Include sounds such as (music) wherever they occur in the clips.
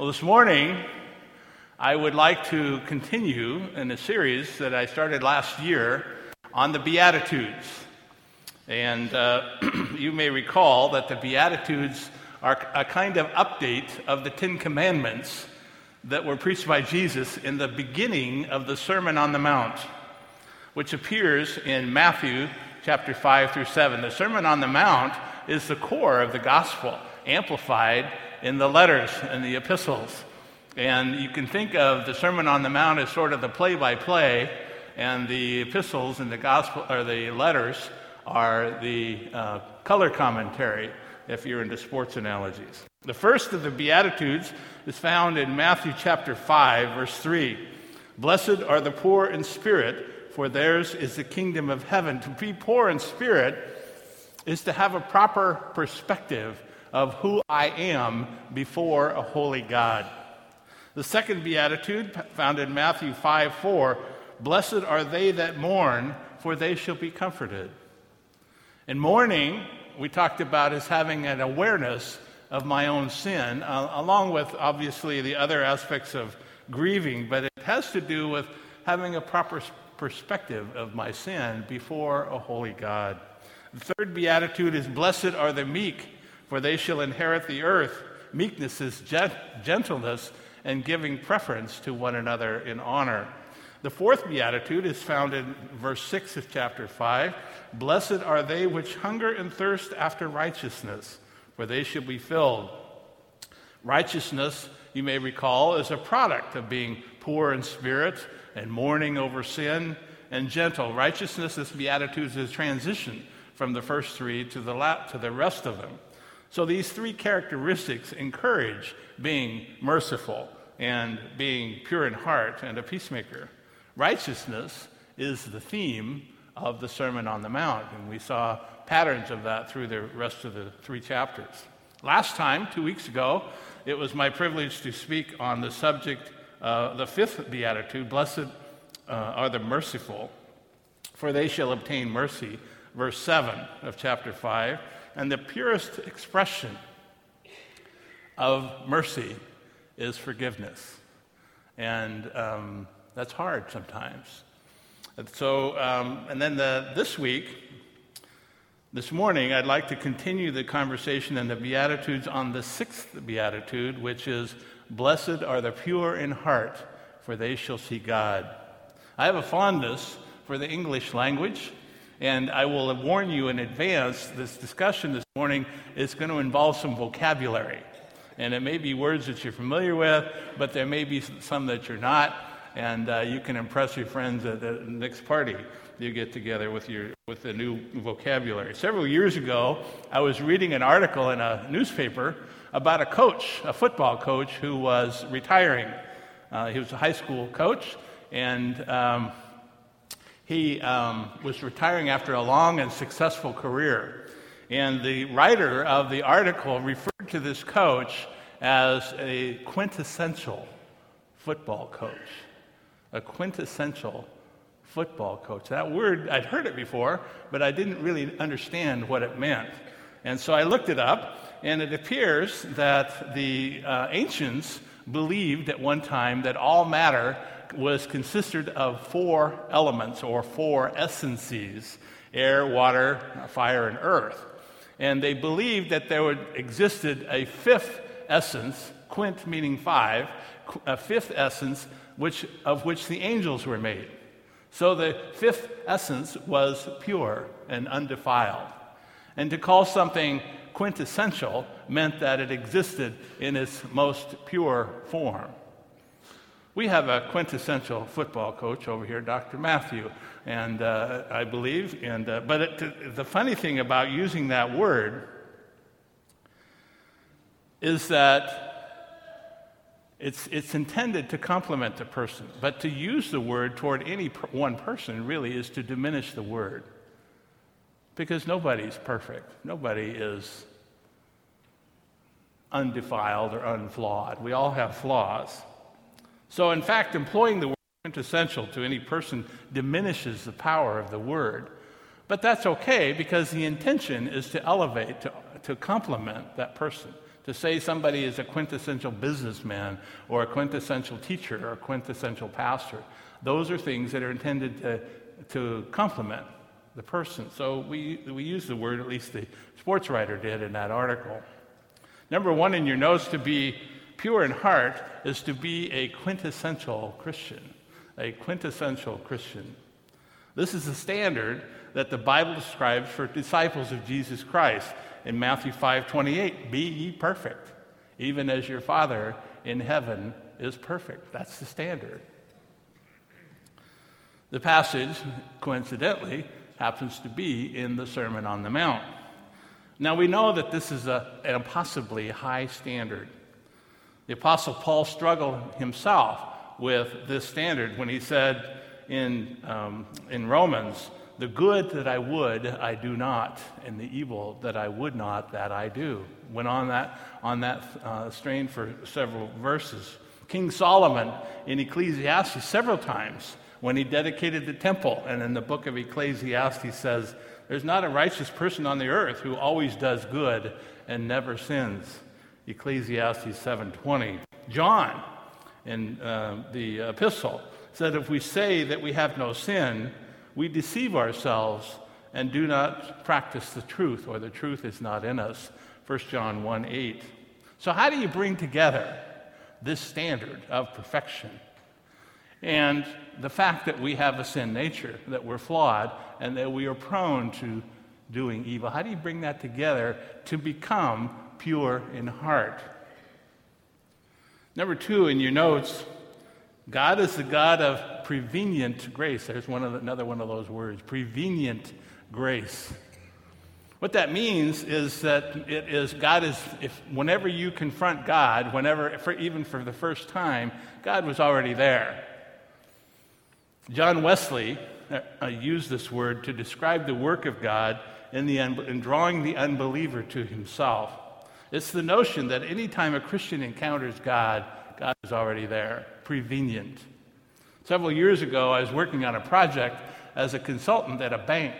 Well, this morning, I would like to continue in a series that I started last year on the Beatitudes. And uh, (clears throat) you may recall that the Beatitudes are a kind of update of the Ten Commandments that were preached by Jesus in the beginning of the Sermon on the Mount, which appears in Matthew chapter 5 through 7. The Sermon on the Mount is the core of the gospel, amplified in the letters and the epistles. And you can think of the Sermon on the Mount as sort of the play by play, and the epistles and the gospel or the letters are the uh, color commentary if you're into sports analogies. The first of the Beatitudes is found in Matthew chapter 5, verse 3. Blessed are the poor in spirit, for theirs is the kingdom of heaven. To be poor in spirit is to have a proper perspective of who I am before a holy God. The second beatitude, found in Matthew 5 4, blessed are they that mourn, for they shall be comforted. In mourning, we talked about as having an awareness of my own sin, uh, along with obviously the other aspects of grieving, but it has to do with having a proper perspective of my sin before a holy God. The third beatitude is Blessed are the meek, for they shall inherit the earth. Meekness is gentleness and giving preference to one another in honor. The fourth beatitude is found in verse 6 of chapter 5. Blessed are they which hunger and thirst after righteousness, for they shall be filled. Righteousness, you may recall, is a product of being poor in spirit and mourning over sin and gentle. Righteousness, this beatitude, is a transition from the first three to the, la- to the rest of them. So these three characteristics encourage being merciful and being pure in heart and a peacemaker. Righteousness is the theme of the Sermon on the Mount, and we saw patterns of that through the rest of the three chapters. Last time, two weeks ago, it was my privilege to speak on the subject, uh, the fifth beatitude Blessed uh, are the merciful, for they shall obtain mercy, verse 7 of chapter 5. And the purest expression of mercy is forgiveness. And um, that's hard sometimes. And so, um, and then the, this week, this morning, I'd like to continue the conversation and the Beatitudes on the sixth Beatitude, which is Blessed are the pure in heart, for they shall see God. I have a fondness for the English language. And I will warn you in advance this discussion this morning is going to involve some vocabulary. And it may be words that you're familiar with, but there may be some that you're not. And uh, you can impress your friends at the next party you get together with, your, with the new vocabulary. Several years ago, I was reading an article in a newspaper about a coach, a football coach, who was retiring. Uh, he was a high school coach, and um, he um, was retiring after a long and successful career. And the writer of the article referred to this coach as a quintessential football coach. A quintessential football coach. That word, I'd heard it before, but I didn't really understand what it meant. And so I looked it up, and it appears that the uh, ancients believed at one time that all matter was consisted of four elements or four essences air, water, fire, and earth. And they believed that there would existed a fifth essence, quint meaning five, a fifth essence which, of which the angels were made. So the fifth essence was pure and undefiled. And to call something quintessential meant that it existed in its most pure form. We have a quintessential football coach over here, Dr. Matthew, and uh, I believe. And uh, but it, the funny thing about using that word is that it's, it's intended to compliment the person, but to use the word toward any per- one person really is to diminish the word. Because nobody's perfect. Nobody is undefiled or unflawed. We all have flaws. So, in fact, employing the word quintessential to any person diminishes the power of the word. But that's okay because the intention is to elevate, to, to compliment that person, to say somebody is a quintessential businessman or a quintessential teacher or a quintessential pastor, those are things that are intended to, to compliment the person. So we, we use the word, at least the sports writer did in that article. Number one in your notes to be pure in heart is to be a quintessential Christian. A quintessential Christian. This is the standard that the Bible describes for disciples of Jesus Christ in Matthew 5:28, "Be ye perfect, even as your Father in heaven is perfect." That's the standard. The passage, coincidentally, happens to be in the Sermon on the Mount. Now we know that this is a, an impossibly high standard. The Apostle Paul struggled himself with this standard when he said in, um, in Romans, The good that I would, I do not, and the evil that I would not, that I do. Went on that, on that uh, strain for several verses. King Solomon in Ecclesiastes several times when he dedicated the temple, and in the book of Ecclesiastes says, There's not a righteous person on the earth who always does good and never sins. Ecclesiastes 7:20. John in uh, the epistle said, If we say that we have no sin, we deceive ourselves and do not practice the truth, or the truth is not in us. 1 John 1 8. So, how do you bring together this standard of perfection and the fact that we have a sin nature, that we're flawed, and that we are prone to doing evil? How do you bring that together to become pure in heart? Number two, in your notes, God is the God of prevenient grace. There's one the, another one of those words prevenient grace. What that means is that it is God is if whenever you confront God, whenever for, even for the first time, God was already there. John Wesley uh, used this word to describe the work of God in, the in drawing the unbeliever to Himself. It's the notion that anytime a Christian encounters God, God is already there, prevenient. Several years ago, I was working on a project as a consultant at a bank.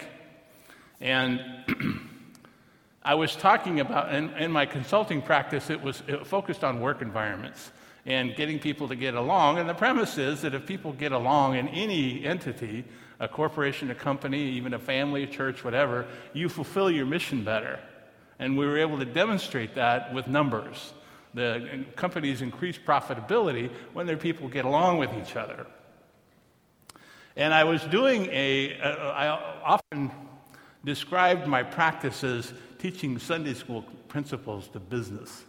And (clears throat) I was talking about, in, in my consulting practice, it was it focused on work environments and getting people to get along. And the premise is that if people get along in any entity, a corporation, a company, even a family, a church, whatever, you fulfill your mission better. And we were able to demonstrate that with numbers. The companies increase profitability when their people get along with each other. And I was doing a, a I often described my practice as teaching Sunday school principles to business.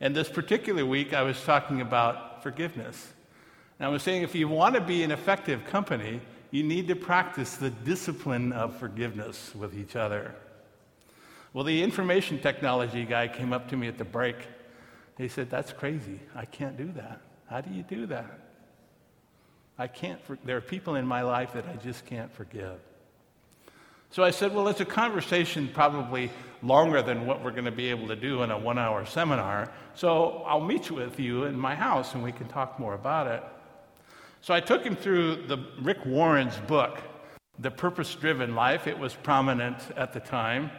And this particular week, I was talking about forgiveness. And I was saying if you want to be an effective company, you need to practice the discipline of forgiveness with each other. Well, the information technology guy came up to me at the break he said, That's crazy. I can't do that. How do you do that? I can't, for- there are people in my life that I just can't forgive. So I said, Well, it's a conversation probably longer than what we're going to be able to do in a one hour seminar. So I'll meet with you in my house and we can talk more about it. So I took him through the Rick Warren's book, The Purpose Driven Life. It was prominent at the time.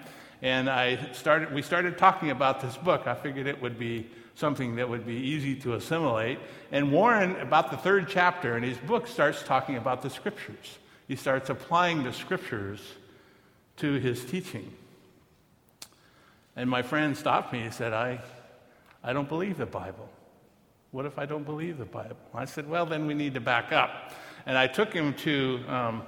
And I started, we started talking about this book. I figured it would be something that would be easy to assimilate. And Warren, about the third chapter in his book, starts talking about the scriptures. He starts applying the scriptures to his teaching. And my friend stopped me. He said, I, I don't believe the Bible. What if I don't believe the Bible? I said, Well, then we need to back up. And I took him to um,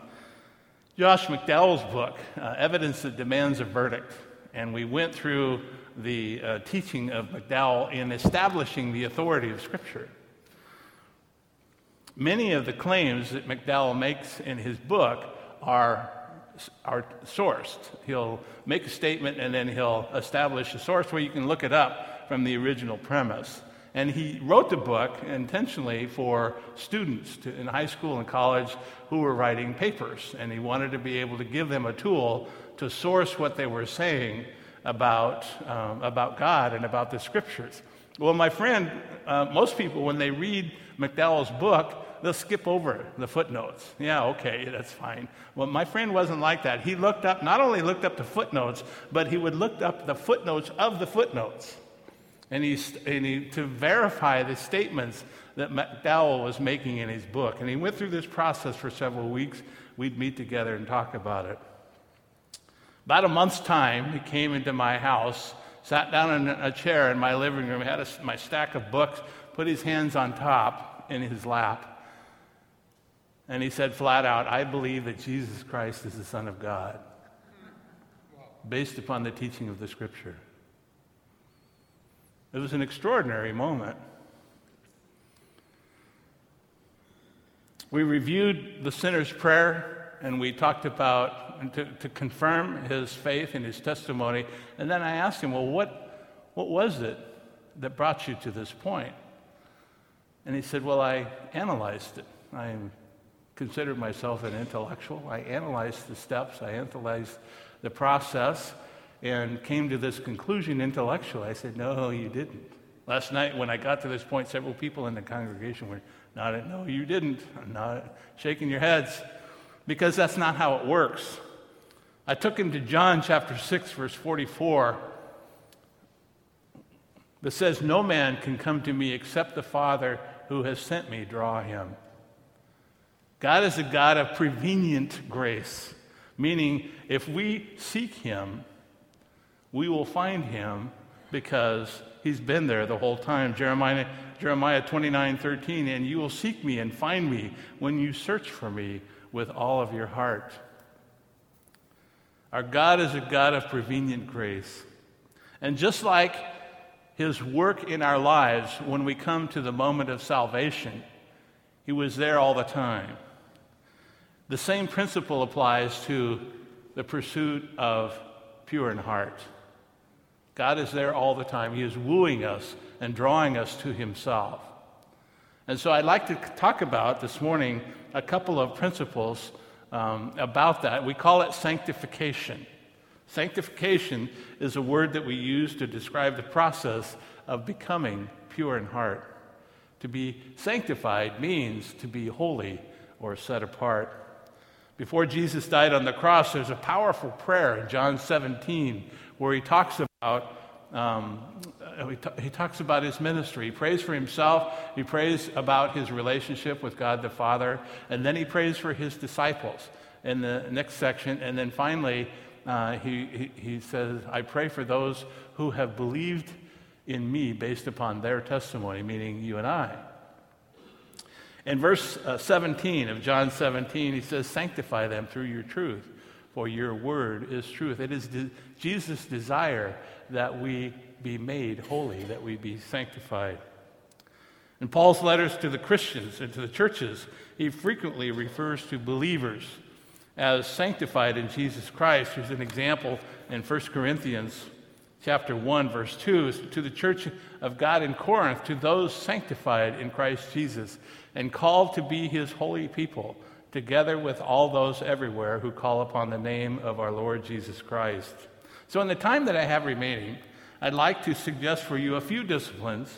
Josh McDowell's book, uh, Evidence That Demands a Verdict. And we went through the uh, teaching of McDowell in establishing the authority of Scripture. Many of the claims that McDowell makes in his book are, are sourced. He'll make a statement and then he'll establish a source where you can look it up from the original premise. And he wrote the book intentionally for students to, in high school and college who were writing papers. And he wanted to be able to give them a tool to source what they were saying about, um, about God and about the scriptures. Well, my friend, uh, most people, when they read McDowell's book, they'll skip over the footnotes. Yeah, okay, that's fine. Well, my friend wasn't like that. He looked up, not only looked up the footnotes, but he would look up the footnotes of the footnotes. And, he, and he, to verify the statements that McDowell was making in his book. And he went through this process for several weeks. We'd meet together and talk about it. About a month's time, he came into my house, sat down in a chair in my living room, had a, my stack of books, put his hands on top in his lap, and he said flat out, I believe that Jesus Christ is the Son of God, based upon the teaching of the Scripture. It was an extraordinary moment. We reviewed the sinner's prayer and we talked about to, to, confirm his faith and his testimony. And then I asked him, Well, what, what was it that brought you to this point? And he said, Well, I analyzed it. I considered myself an intellectual. I analyzed the steps, I analyzed the process, and came to this conclusion intellectually. I said, No, you didn't. Last night, when I got to this point, several people in the congregation were nodding, No, you didn't. Not shaking your heads because that's not how it works. I took him to John chapter 6, verse 44, that says, No man can come to me except the Father who has sent me draw him. God is a God of prevenient grace, meaning if we seek him, we will find him because he's been there the whole time. Jeremiah, Jeremiah 29 13, and you will seek me and find me when you search for me with all of your heart. Our God is a God of prevenient grace. And just like his work in our lives when we come to the moment of salvation, he was there all the time. The same principle applies to the pursuit of pure in heart. God is there all the time. He is wooing us and drawing us to Himself. And so I'd like to talk about this morning a couple of principles um, about that. We call it sanctification. Sanctification is a word that we use to describe the process of becoming pure in heart. To be sanctified means to be holy or set apart. Before Jesus died on the cross, there's a powerful prayer in John 17 where he talks about um, he, t- he, talks about his ministry. He prays for himself. He prays about his relationship with God the Father, and then he prays for his disciples in the next section. And then finally, uh, he, he, he says, "I pray for those who have believed in me based upon their testimony," meaning you and I. In verse uh, 17 of John 17, he says, "Sanctify them through your truth." For your word is truth. It is de- Jesus' desire that we be made holy, that we be sanctified. In Paul's letters to the Christians and to the churches, he frequently refers to believers as sanctified in Jesus Christ. There's an example in 1 Corinthians chapter 1 verse 2 to the church of God in Corinth to those sanctified in Christ Jesus and called to be his holy people together with all those everywhere who call upon the name of our Lord Jesus Christ. So, in the time that I have remaining, I'd like to suggest for you a few disciplines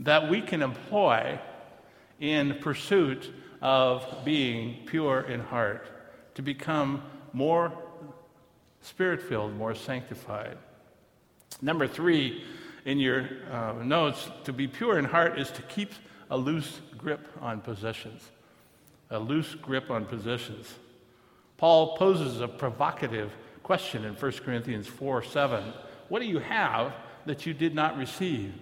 that we can employ in pursuit of being pure in heart, to become more spirit filled, more sanctified. Number three in your uh, notes, to be pure in heart is to keep a loose grip on possessions a loose grip on positions. Paul poses a provocative question in 1 Corinthians 4 7. What do you have that you did not receive?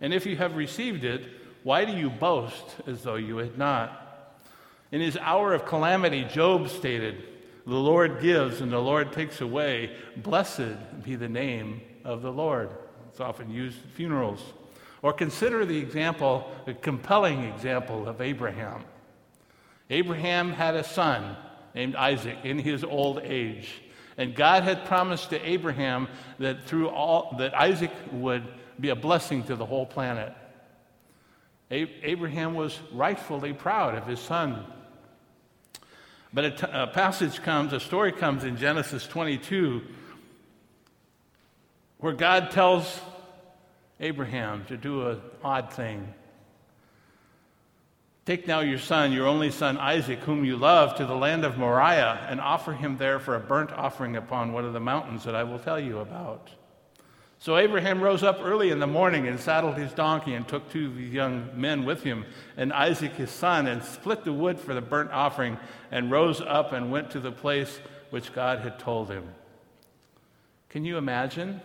And if you have received it, why do you boast as though you had not? In his hour of calamity, Job stated, The Lord gives and the Lord takes away. Blessed be the name of the Lord. It's often used at funerals. Or consider the example, a compelling example of Abraham. Abraham had a son named Isaac in his old age. And God had promised to Abraham that through all that Isaac would be a blessing to the whole planet. Abraham was rightfully proud of his son. But a, t- a passage comes, a story comes in Genesis 22 where God tells Abraham to do an odd thing. Take now your son, your only son Isaac, whom you love, to the land of Moriah, and offer him there for a burnt offering upon one of the mountains that I will tell you about. So Abraham rose up early in the morning and saddled his donkey and took two young men with him and Isaac his son and split the wood for the burnt offering and rose up and went to the place which God had told him. Can you imagine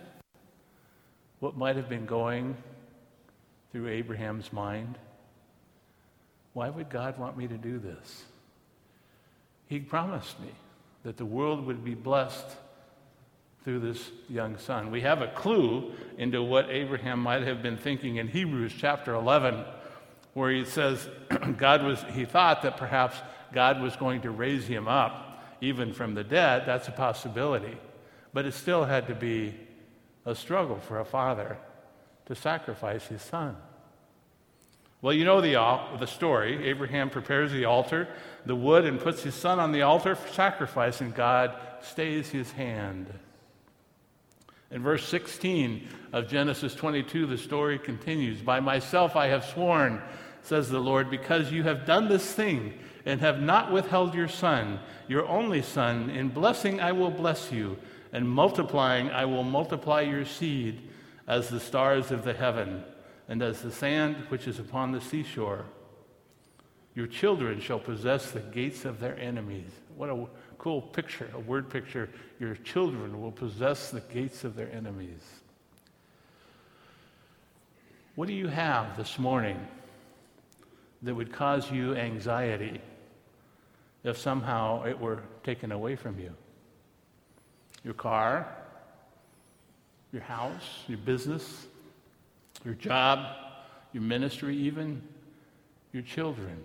what might have been going through Abraham's mind? Why would God want me to do this? He promised me that the world would be blessed through this young son. We have a clue into what Abraham might have been thinking in Hebrews chapter 11, where he says (clears throat) God was, he thought that perhaps God was going to raise him up even from the dead. That's a possibility. But it still had to be a struggle for a father to sacrifice his son. Well, you know the, the story. Abraham prepares the altar, the wood, and puts his son on the altar for sacrifice, and God stays his hand. In verse 16 of Genesis 22, the story continues By myself I have sworn, says the Lord, because you have done this thing and have not withheld your son, your only son. In blessing I will bless you, and multiplying I will multiply your seed as the stars of the heaven and as the sand which is upon the seashore. Your children shall possess the gates of their enemies. What a cool picture, a word picture. Your children will possess the gates of their enemies. What do you have this morning that would cause you anxiety if somehow it were taken away from you? Your car, your house, your business, your job, your ministry, even your children.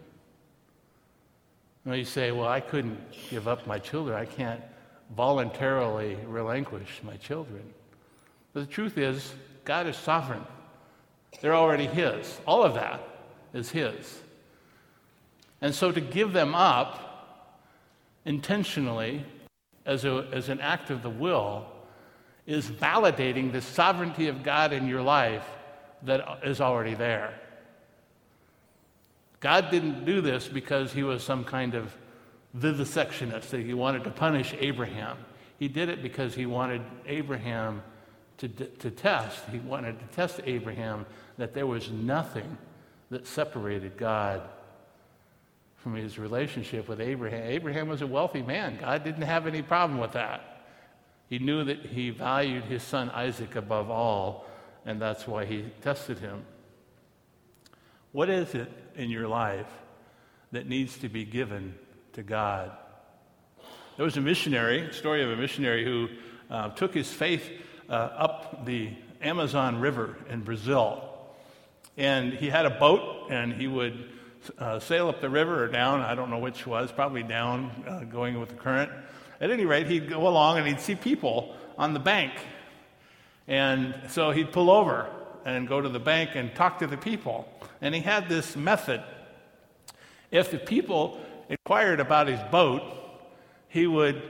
Now you say, well, I couldn't give up my children. I can't voluntarily relinquish my children. But the truth is, God is sovereign. They're already His. All of that is His. And so to give them up intentionally as, a, as an act of the will is validating the sovereignty of God in your life that is already there. God didn't do this because he was some kind of vivisectionist, that he wanted to punish Abraham. He did it because he wanted Abraham to, to test. He wanted to test Abraham that there was nothing that separated God from his relationship with Abraham. Abraham was a wealthy man. God didn't have any problem with that. He knew that he valued his son Isaac above all, and that's why he tested him. What is it in your life that needs to be given to God? There was a missionary, story of a missionary who uh, took his faith uh, up the Amazon River in Brazil. And he had a boat, and he would uh, sail up the river or down, I don't know which was, probably down, uh, going with the current. At any rate, he'd go along and he'd see people on the bank. And so he'd pull over and go to the bank and talk to the people. And he had this method. If the people inquired about his boat, he would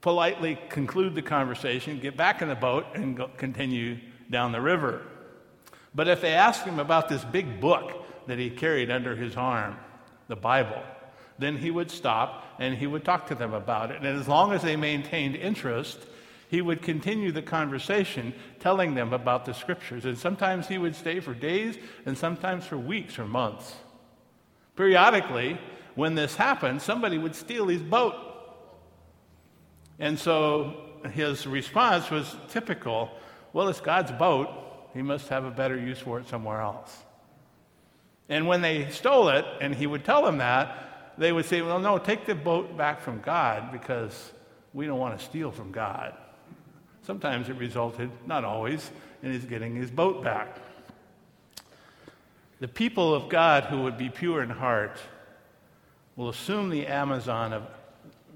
politely conclude the conversation, get back in the boat, and go, continue down the river. But if they asked him about this big book that he carried under his arm, the Bible, then he would stop and he would talk to them about it. And as long as they maintained interest, he would continue the conversation telling them about the scriptures. And sometimes he would stay for days and sometimes for weeks or months. Periodically, when this happened, somebody would steal his boat. And so his response was typical well, it's God's boat. He must have a better use for it somewhere else. And when they stole it, and he would tell them that, they would say, Well, no, take the boat back from God because we don't want to steal from God. Sometimes it resulted, not always, in his getting his boat back. The people of God who would be pure in heart will assume the Amazon of,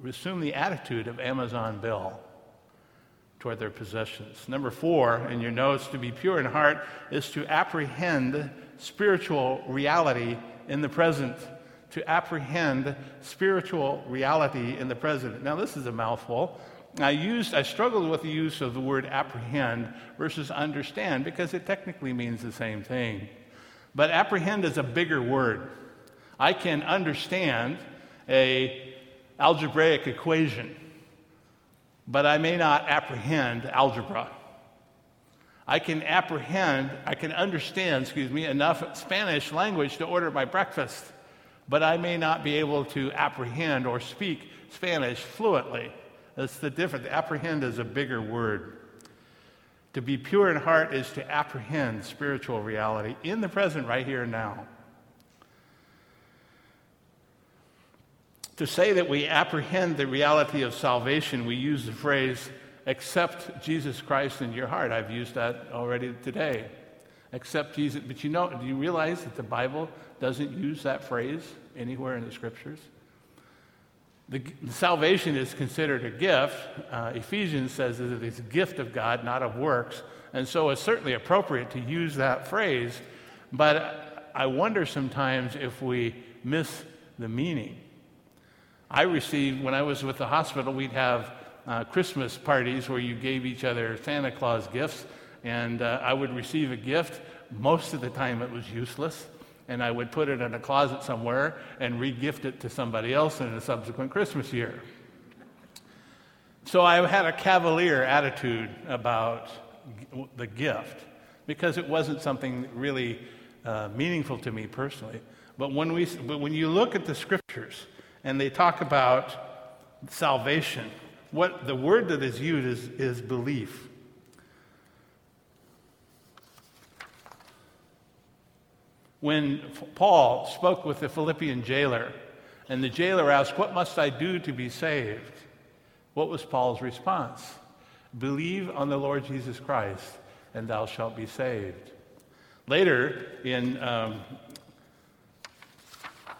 assume the attitude of Amazon Bill toward their possessions. Number four in your notes, to be pure in heart is to apprehend spiritual reality in the present. To apprehend spiritual reality in the present. Now, this is a mouthful. I used, I struggled with the use of the word apprehend versus understand because it technically means the same thing. But apprehend is a bigger word. I can understand a algebraic equation, but I may not apprehend algebra. I can apprehend, I can understand, excuse me, enough Spanish language to order my breakfast, but I may not be able to apprehend or speak Spanish fluently. That's the difference. Apprehend is a bigger word. To be pure in heart is to apprehend spiritual reality in the present, right here and now. To say that we apprehend the reality of salvation, we use the phrase, accept Jesus Christ in your heart. I've used that already today. Accept Jesus. But you know, do you realize that the Bible doesn't use that phrase anywhere in the scriptures? The, the salvation is considered a gift. Uh, Ephesians says that it's a gift of God, not of works. And so it's certainly appropriate to use that phrase. But I wonder sometimes if we miss the meaning. I received, when I was with the hospital, we'd have uh, Christmas parties where you gave each other Santa Claus gifts, and uh, I would receive a gift. Most of the time it was useless, and I would put it in a closet somewhere and re-gift it to somebody else in a subsequent Christmas year. So I had a cavalier attitude about the gift because it wasn't something really uh, meaningful to me personally. But when, we, but when you look at the scriptures, and they talk about salvation. What the word that is used is, is belief. When Paul spoke with the Philippian jailer, and the jailer asked, What must I do to be saved? What was Paul's response? Believe on the Lord Jesus Christ, and thou shalt be saved. Later in um,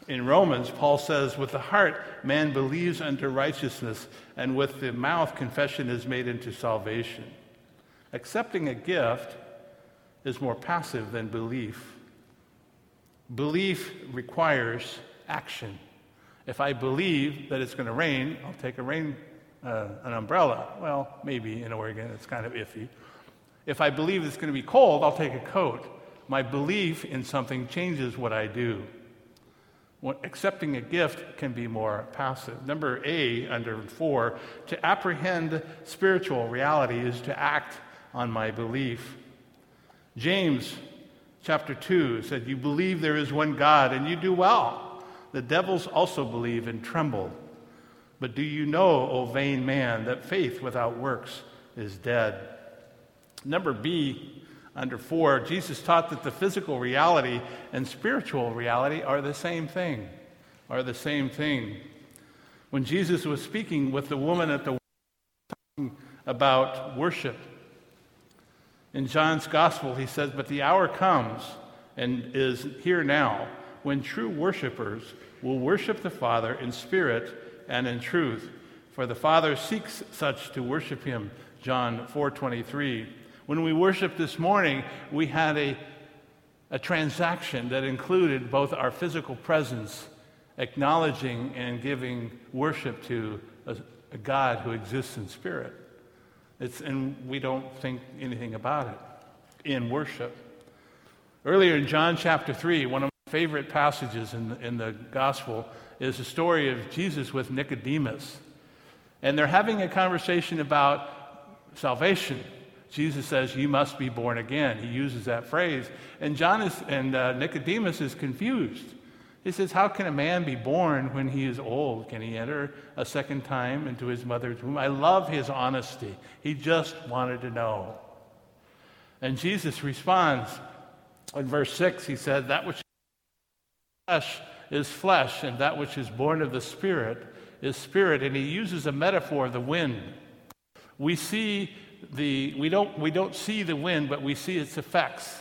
in Romans, Paul says, With the heart, man believes unto righteousness, and with the mouth, confession is made into salvation. Accepting a gift is more passive than belief. Belief requires action. If I believe that it's going to rain, I'll take a rain, uh, an umbrella. Well, maybe in Oregon, it's kind of iffy. If I believe it's going to be cold, I'll take a coat. My belief in something changes what I do accepting a gift can be more passive. Number A, under four, to apprehend spiritual reality is to act on my belief. James chapter 2 said, You believe there is one God, and you do well. The devils also believe and tremble. But do you know, O vain man, that faith without works is dead? Number B, under 4, Jesus taught that the physical reality and spiritual reality are the same thing, are the same thing. When Jesus was speaking with the woman at the about worship, in John's gospel, he says, But the hour comes and is here now when true worshipers will worship the Father in spirit and in truth. For the Father seeks such to worship him. John 4:23. When we worshiped this morning, we had a, a transaction that included both our physical presence, acknowledging and giving worship to a, a God who exists in spirit. It's, and we don't think anything about it in worship. Earlier in John chapter 3, one of my favorite passages in the, in the gospel is the story of Jesus with Nicodemus. And they're having a conversation about salvation. Jesus says, You must be born again. He uses that phrase. And John is, and uh, Nicodemus is confused. He says, How can a man be born when he is old? Can he enter a second time into his mother's womb? I love his honesty. He just wanted to know. And Jesus responds in verse 6. He said, That which is flesh is flesh, and that which is born of the Spirit is spirit. And he uses a metaphor the wind. We see the, we, don't, we don't see the wind, but we see its effects.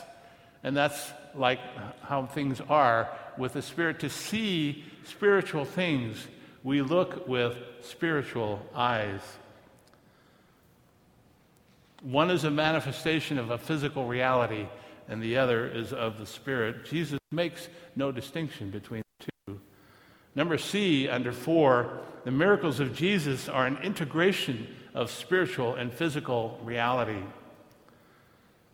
And that's like how things are with the Spirit. To see spiritual things, we look with spiritual eyes. One is a manifestation of a physical reality, and the other is of the Spirit. Jesus makes no distinction between the two. Number C, under four, the miracles of Jesus are an integration of spiritual and physical reality.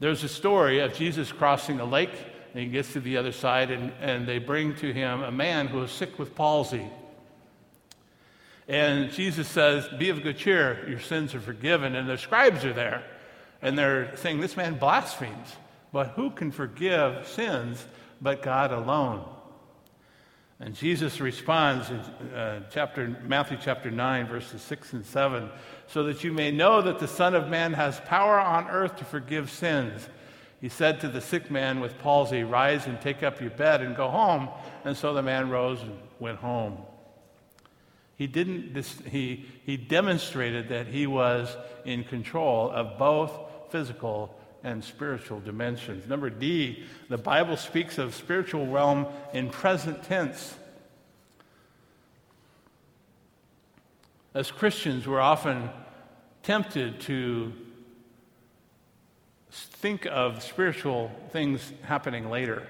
There's a story of Jesus crossing a lake, and he gets to the other side, and, and they bring to him a man who is sick with palsy. And Jesus says, Be of good cheer, your sins are forgiven. And the scribes are there. And they're saying, This man blasphemes. But who can forgive sins but God alone? And Jesus responds in uh, chapter, Matthew chapter 9, verses 6 and 7 so that you may know that the Son of Man has power on earth to forgive sins. He said to the sick man with palsy, Rise and take up your bed and go home. And so the man rose and went home. He, didn't, he, he demonstrated that he was in control of both physical and spiritual dimensions. Number D, the Bible speaks of spiritual realm in present tense. As Christians, we're often tempted to think of spiritual things happening later.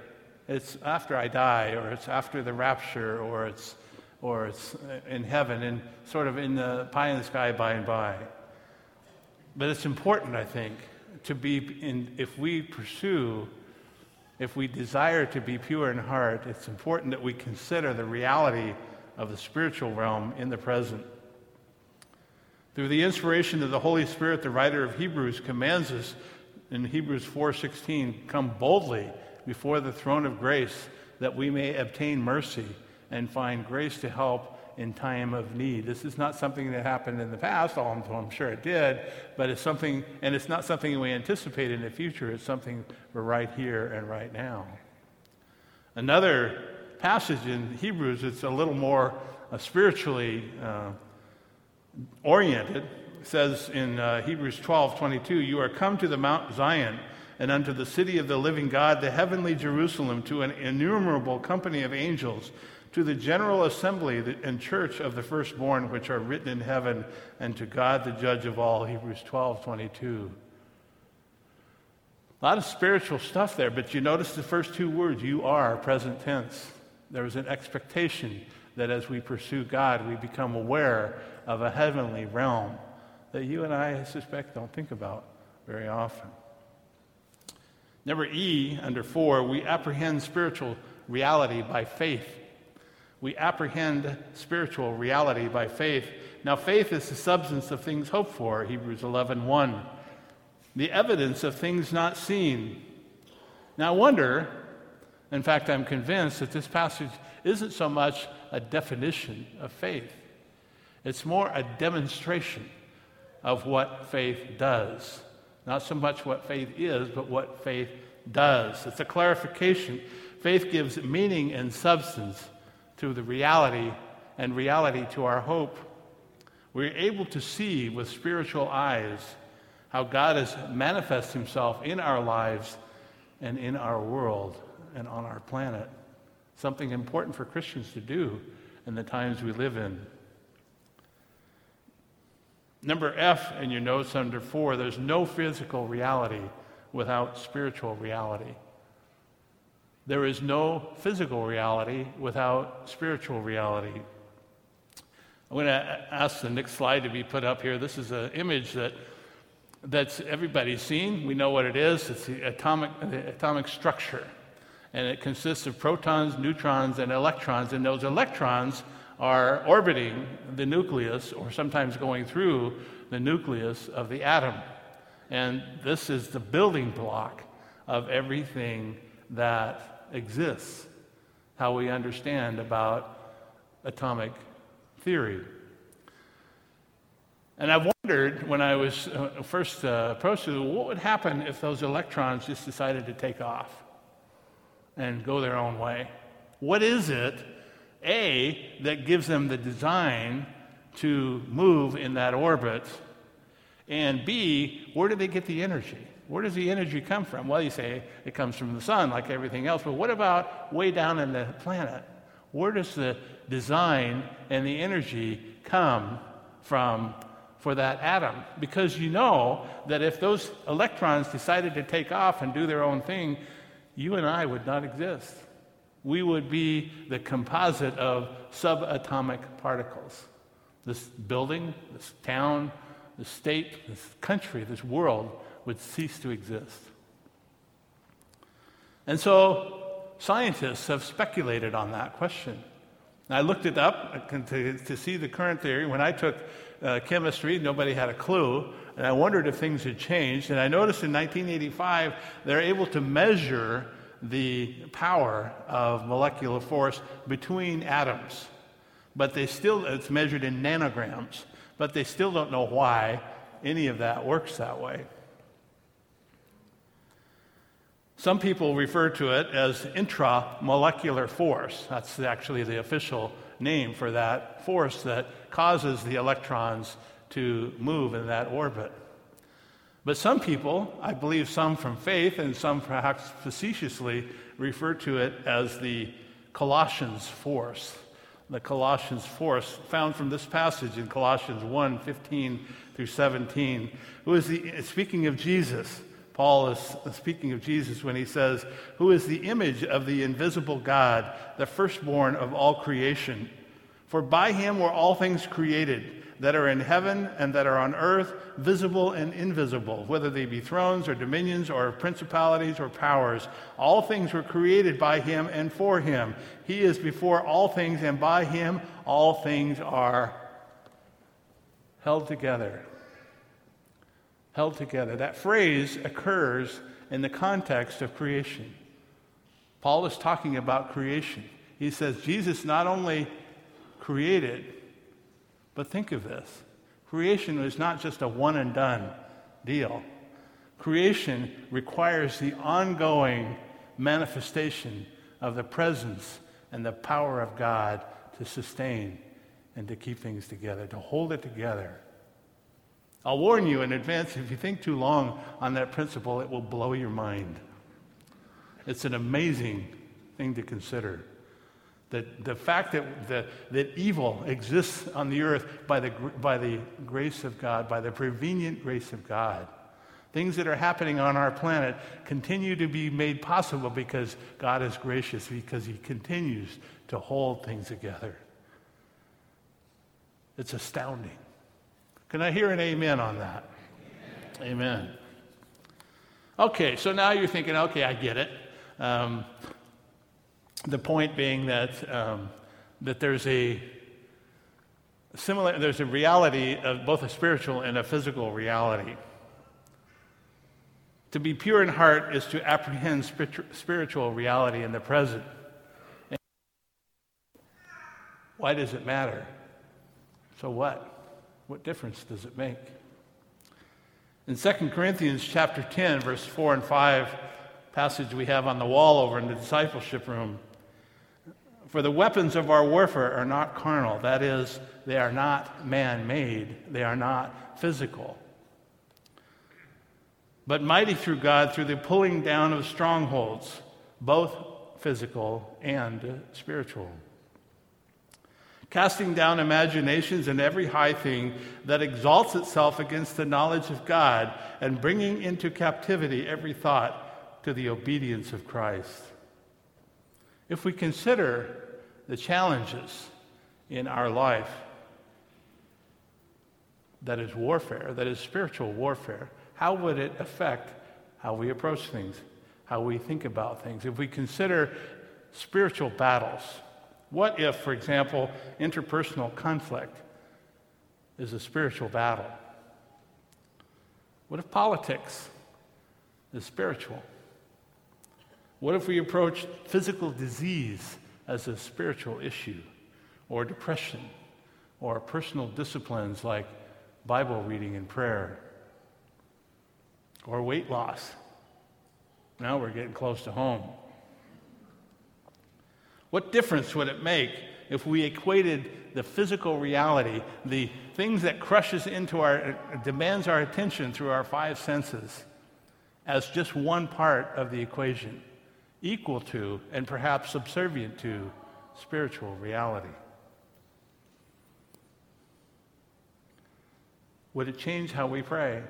It's after I die, or it's after the rapture, or it's, or it's in heaven, and sort of in the pie in the sky by and by. But it's important, I think, to be in, if we pursue, if we desire to be pure in heart, it's important that we consider the reality of the spiritual realm in the present. Through the inspiration of the Holy Spirit, the writer of Hebrews commands us in Hebrews 4:16, "Come boldly before the throne of grace that we may obtain mercy and find grace to help in time of need." This is not something that happened in the past, although I'm sure it did, but it's something and it's not something we anticipate in the future, it's something we're right here and right now. Another passage in Hebrews, it's a little more uh, spiritually uh, oriented says in uh, Hebrews 12 22, You are come to the Mount Zion and unto the city of the living God, the heavenly Jerusalem, to an innumerable company of angels, to the general assembly and church of the firstborn which are written in heaven, and to God the judge of all. Hebrews 12 22. A lot of spiritual stuff there, but you notice the first two words, you are, present tense. There was an expectation that as we pursue God, we become aware of a heavenly realm that you and I, I suspect, don't think about very often. Number E, under four, we apprehend spiritual reality by faith. We apprehend spiritual reality by faith. Now, faith is the substance of things hoped for, Hebrews 11 1. The evidence of things not seen. Now, I wonder, in fact, I'm convinced that this passage isn't so much a definition of faith it's more a demonstration of what faith does. Not so much what faith is, but what faith does. It's a clarification. Faith gives meaning and substance to the reality and reality to our hope. We're able to see with spiritual eyes how God has manifested himself in our lives and in our world and on our planet. Something important for Christians to do in the times we live in. Number F in your notes under four, there's no physical reality without spiritual reality. There is no physical reality without spiritual reality. I'm going to ask the next slide to be put up here. This is an image that that's everybody's seen. We know what it is. It's the atomic, the atomic structure. And it consists of protons, neutrons, and electrons. And those electrons are orbiting the nucleus or sometimes going through the nucleus of the atom. And this is the building block of everything that exists, how we understand about atomic theory. And I've wondered when I was uh, first uh, approached it, what would happen if those electrons just decided to take off and go their own way? What is it a, that gives them the design to move in that orbit, and B, where do they get the energy? Where does the energy come from? Well, you say it comes from the sun, like everything else, but what about way down in the planet? Where does the design and the energy come from for that atom? Because you know that if those electrons decided to take off and do their own thing, you and I would not exist we would be the composite of subatomic particles. This building, this town, this state, this country, this world would cease to exist. And so scientists have speculated on that question. I looked it up to, to see the current theory. When I took uh, chemistry, nobody had a clue. And I wondered if things had changed. And I noticed in 1985, they're able to measure the power of molecular force between atoms. But they still, it's measured in nanograms, but they still don't know why any of that works that way. Some people refer to it as intramolecular force. That's actually the official name for that force that causes the electrons to move in that orbit. But some people, I believe some from faith and some perhaps facetiously, refer to it as the Colossians force. The Colossians force found from this passage in Colossians 1 15 through 17. Who is the, speaking of Jesus, Paul is speaking of Jesus when he says, Who is the image of the invisible God, the firstborn of all creation? For by him were all things created that are in heaven and that are on earth, visible and invisible, whether they be thrones or dominions or principalities or powers. All things were created by him and for him. He is before all things, and by him all things are held together. Held together. That phrase occurs in the context of creation. Paul is talking about creation. He says Jesus not only created, but think of this creation is not just a one and done deal. Creation requires the ongoing manifestation of the presence and the power of God to sustain and to keep things together, to hold it together. I'll warn you in advance if you think too long on that principle, it will blow your mind. It's an amazing thing to consider. That the fact that, that, that evil exists on the earth by the, by the grace of God, by the prevenient grace of God. Things that are happening on our planet continue to be made possible because God is gracious, because He continues to hold things together. It's astounding. Can I hear an amen on that? Amen. amen. Okay, so now you're thinking, okay, I get it. Um, the point being that, um, that there's a similar, there's a reality of both a spiritual and a physical reality. To be pure in heart is to apprehend spiritual reality in the present. And why does it matter? So what? What difference does it make? In 2 Corinthians chapter 10, verse 4 and 5, passage we have on the wall over in the discipleship room, for the weapons of our warfare are not carnal. That is, they are not man made, they are not physical. But mighty through God through the pulling down of strongholds, both physical and spiritual. Casting down imaginations and every high thing that exalts itself against the knowledge of God, and bringing into captivity every thought to the obedience of Christ. If we consider the challenges in our life that is warfare, that is spiritual warfare, how would it affect how we approach things, how we think about things? If we consider spiritual battles, what if, for example, interpersonal conflict is a spiritual battle? What if politics is spiritual? What if we approach physical disease as a spiritual issue, or depression, or personal disciplines like Bible reading and prayer, or weight loss. Now we're getting close to home. What difference would it make if we equated the physical reality, the things that crushes into our demands our attention through our five senses, as just one part of the equation? Equal to and perhaps subservient to spiritual reality. Would it change how we pray?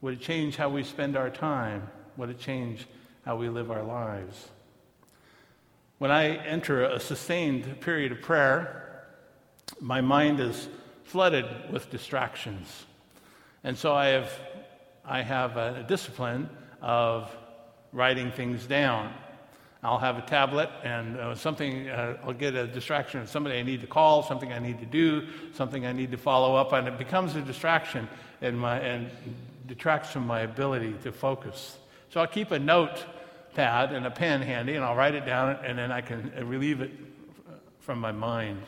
Would it change how we spend our time? Would it change how we live our lives? When I enter a sustained period of prayer, my mind is flooded with distractions. And so I have, I have a discipline of writing things down. I'll have a tablet and uh, something, uh, I'll get a distraction of somebody I need to call, something I need to do, something I need to follow up on. It becomes a distraction my, and detracts from my ability to focus. So I'll keep a note pad and a pen handy and I'll write it down and then I can relieve it from my mind.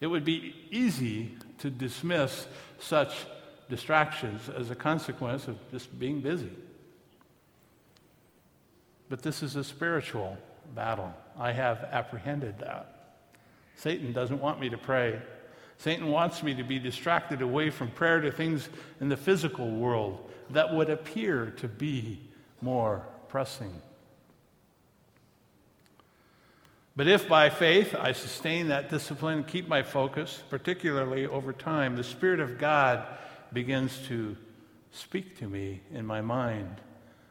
It would be easy to dismiss such distractions as a consequence of just being busy. But this is a spiritual battle. I have apprehended that. Satan doesn't want me to pray. Satan wants me to be distracted away from prayer to things in the physical world that would appear to be more pressing. But if by faith I sustain that discipline, and keep my focus, particularly over time, the Spirit of God begins to speak to me in my mind.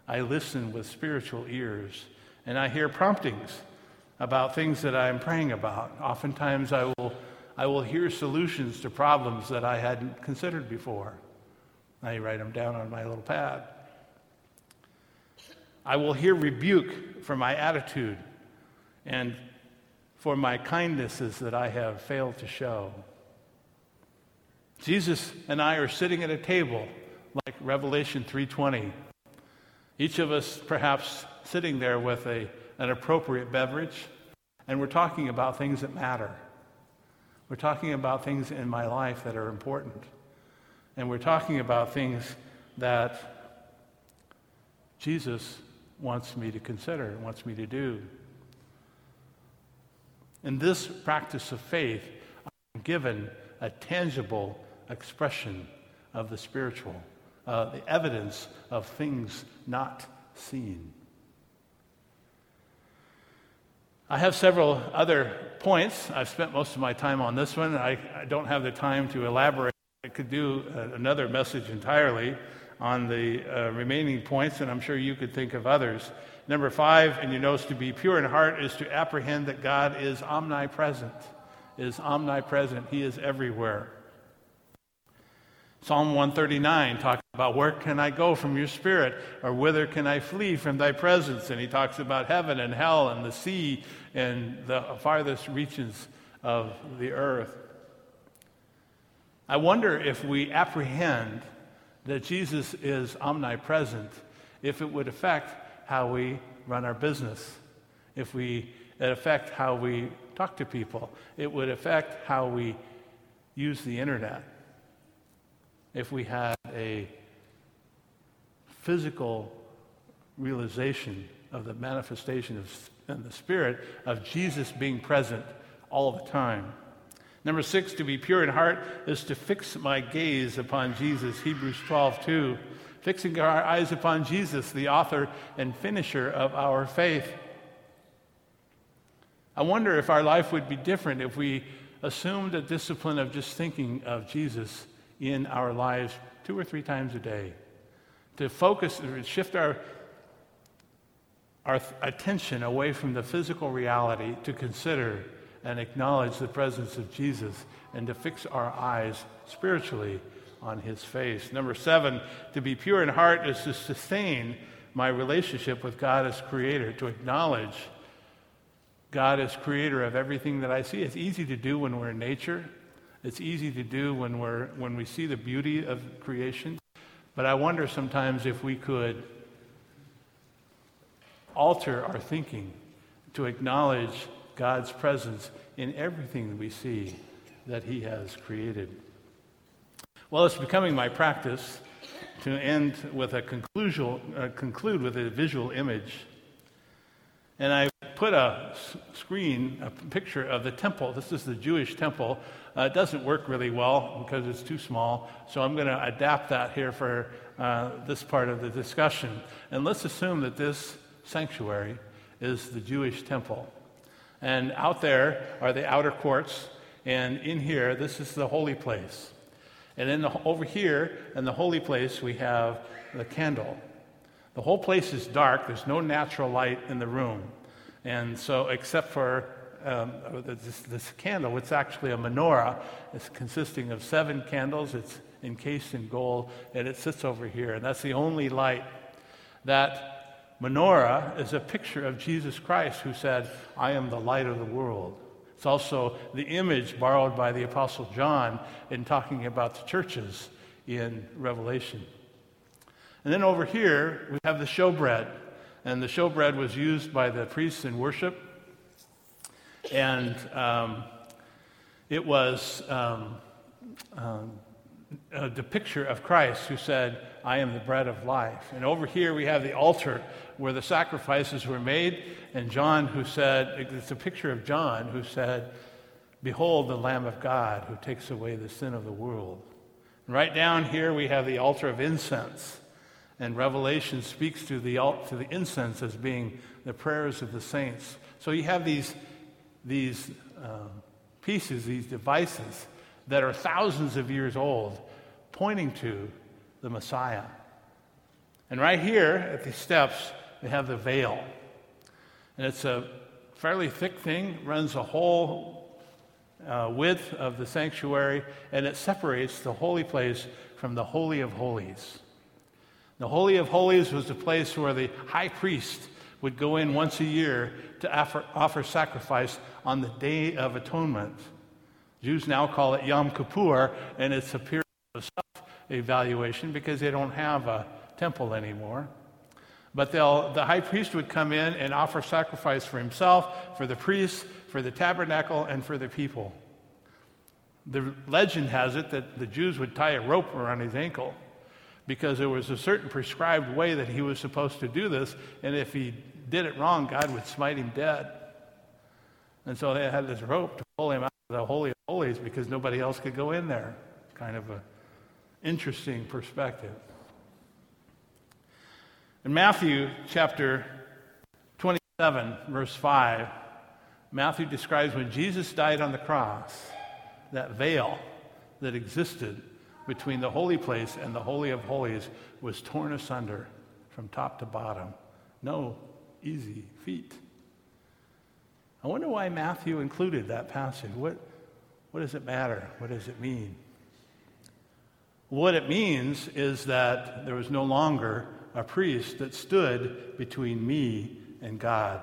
I listen with spiritual ears, and I hear promptings about things that I am praying about. Oftentimes, I will, I will hear solutions to problems that I hadn't considered before. I write them down on my little pad. I will hear rebuke for my attitude and for my kindnesses that I have failed to show. Jesus and I are sitting at a table like Revelation 3:20. Each of us perhaps sitting there with a, an appropriate beverage, and we're talking about things that matter. We're talking about things in my life that are important. And we're talking about things that Jesus wants me to consider, wants me to do. In this practice of faith, I'm given a tangible expression of the spiritual, uh, the evidence of things not seen. I have several other points. I've spent most of my time on this one. I, I don't have the time to elaborate. I could do a, another message entirely on the uh, remaining points, and I'm sure you could think of others. Number five, and you notice to be pure in heart is to apprehend that God is omnipresent. Is omnipresent. He is everywhere. Psalm 139 talks about where can I go from your spirit, or whither can I flee from thy presence? And he talks about heaven and hell and the sea and the farthest reaches of the earth. I wonder if we apprehend that Jesus is omnipresent, if it would affect how we run our business, if we it affect how we talk to people, it would affect how we use the internet. If we had a physical realization of the manifestation of in the Spirit of Jesus being present all the time. Number six, to be pure in heart is to fix my gaze upon Jesus. Hebrews 12, 2 fixing our eyes upon Jesus, the author and finisher of our faith. I wonder if our life would be different if we assumed a discipline of just thinking of Jesus in our lives two or three times a day. To focus, shift our, our attention away from the physical reality to consider and acknowledge the presence of Jesus and to fix our eyes spiritually on his face. Number seven, to be pure in heart is to sustain my relationship with God as creator, to acknowledge God as creator of everything that I see. It's easy to do when we're in nature. It's easy to do when, we're, when we see the beauty of creation. But I wonder sometimes if we could alter our thinking to acknowledge God's presence in everything that we see that He has created. Well, it's becoming my practice to end with a conclusion, uh, conclude with a visual image. And I put a screen, a picture of the temple. This is the Jewish temple. Uh, it doesn't work really well because it's too small, so I'm going to adapt that here for uh, this part of the discussion. And let's assume that this sanctuary is the Jewish temple. And out there are the outer courts, and in here, this is the holy place. And then the, over here in the holy place, we have the candle. The whole place is dark. There's no natural light in the room. And so, except for um, this, this, candle, it's actually a menorah. It's consisting of seven candles. It's encased in gold, and it sits over here. And that's the only light that menorah is a picture of Jesus Christ who said, I am the light of the world. It's also the image borrowed by the Apostle John in talking about the churches in Revelation. And then over here, we have the showbread. And the showbread was used by the priests in worship. And um, it was um, um, the picture of Christ who said, I am the bread of life. And over here we have the altar where the sacrifices were made, and John who said, it's a picture of John who said, Behold the Lamb of God who takes away the sin of the world. And right down here we have the altar of incense. And Revelation speaks to the, to the incense as being the prayers of the saints. So you have these, these um, pieces, these devices that are thousands of years old, pointing to the Messiah. And right here at the steps, they have the veil. And it's a fairly thick thing, runs the whole uh, width of the sanctuary, and it separates the holy place from the Holy of Holies. The Holy of Holies was the place where the high priest would go in once a year to offer, offer sacrifice on the Day of Atonement. Jews now call it Yom Kippur, and it's a period of self evaluation because they don't have a temple anymore. But the high priest would come in and offer sacrifice for himself, for the priests, for the tabernacle, and for the people. The legend has it that the Jews would tie a rope around his ankle because there was a certain prescribed way that he was supposed to do this, and if he did it wrong, God would smite him dead. And so they had this rope to pull him out of the Holy of Holies because nobody else could go in there. Kind of an interesting perspective. In Matthew chapter 27, verse 5, Matthew describes when Jesus died on the cross, that veil that existed between the holy place and the Holy of Holies was torn asunder from top to bottom. No easy feat. I wonder why Matthew included that passage. What, what does it matter? What does it mean? What it means is that there was no longer a priest that stood between me and God.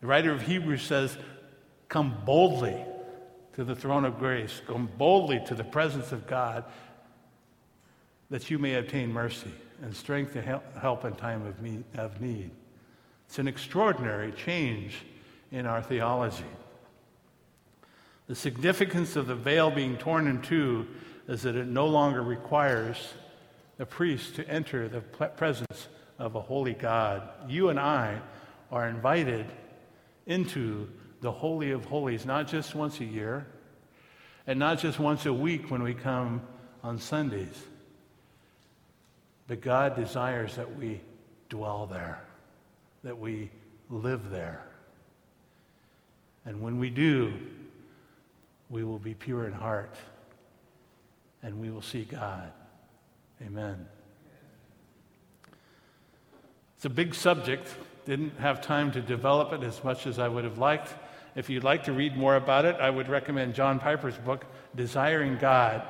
The writer of Hebrews says, Come boldly to the throne of grace. Go boldly to the presence of God that you may obtain mercy and strength to help in time of need. It's an extraordinary change in our theology. The significance of the veil being torn in two is that it no longer requires the priest to enter the presence of a holy God. You and I are invited into the Holy of Holies, not just once a year, and not just once a week when we come on Sundays, but God desires that we dwell there, that we live there. And when we do, we will be pure in heart and we will see God. Amen. It's a big subject. Didn't have time to develop it as much as I would have liked. If you'd like to read more about it, I would recommend John Piper's book, Desiring God,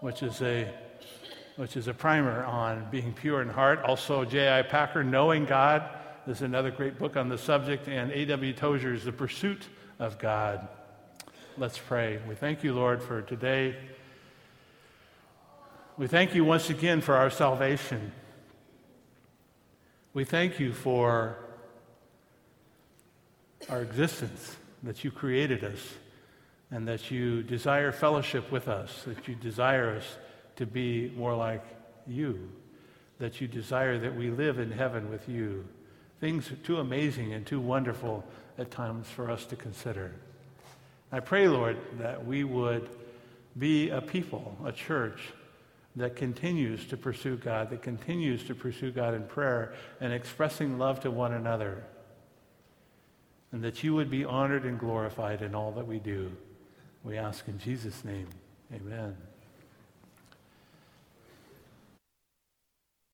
which is a, which is a primer on being pure in heart. Also, J.I. Packer, Knowing God, is another great book on the subject, and A.W. Tozer's The Pursuit of God. Let's pray. We thank you, Lord, for today. We thank you once again for our salvation. We thank you for our existence, that you created us, and that you desire fellowship with us, that you desire us to be more like you, that you desire that we live in heaven with you. Things too amazing and too wonderful at times for us to consider. I pray, Lord, that we would be a people, a church, that continues to pursue God, that continues to pursue God in prayer and expressing love to one another and that you would be honored and glorified in all that we do. We ask in Jesus' name. Amen.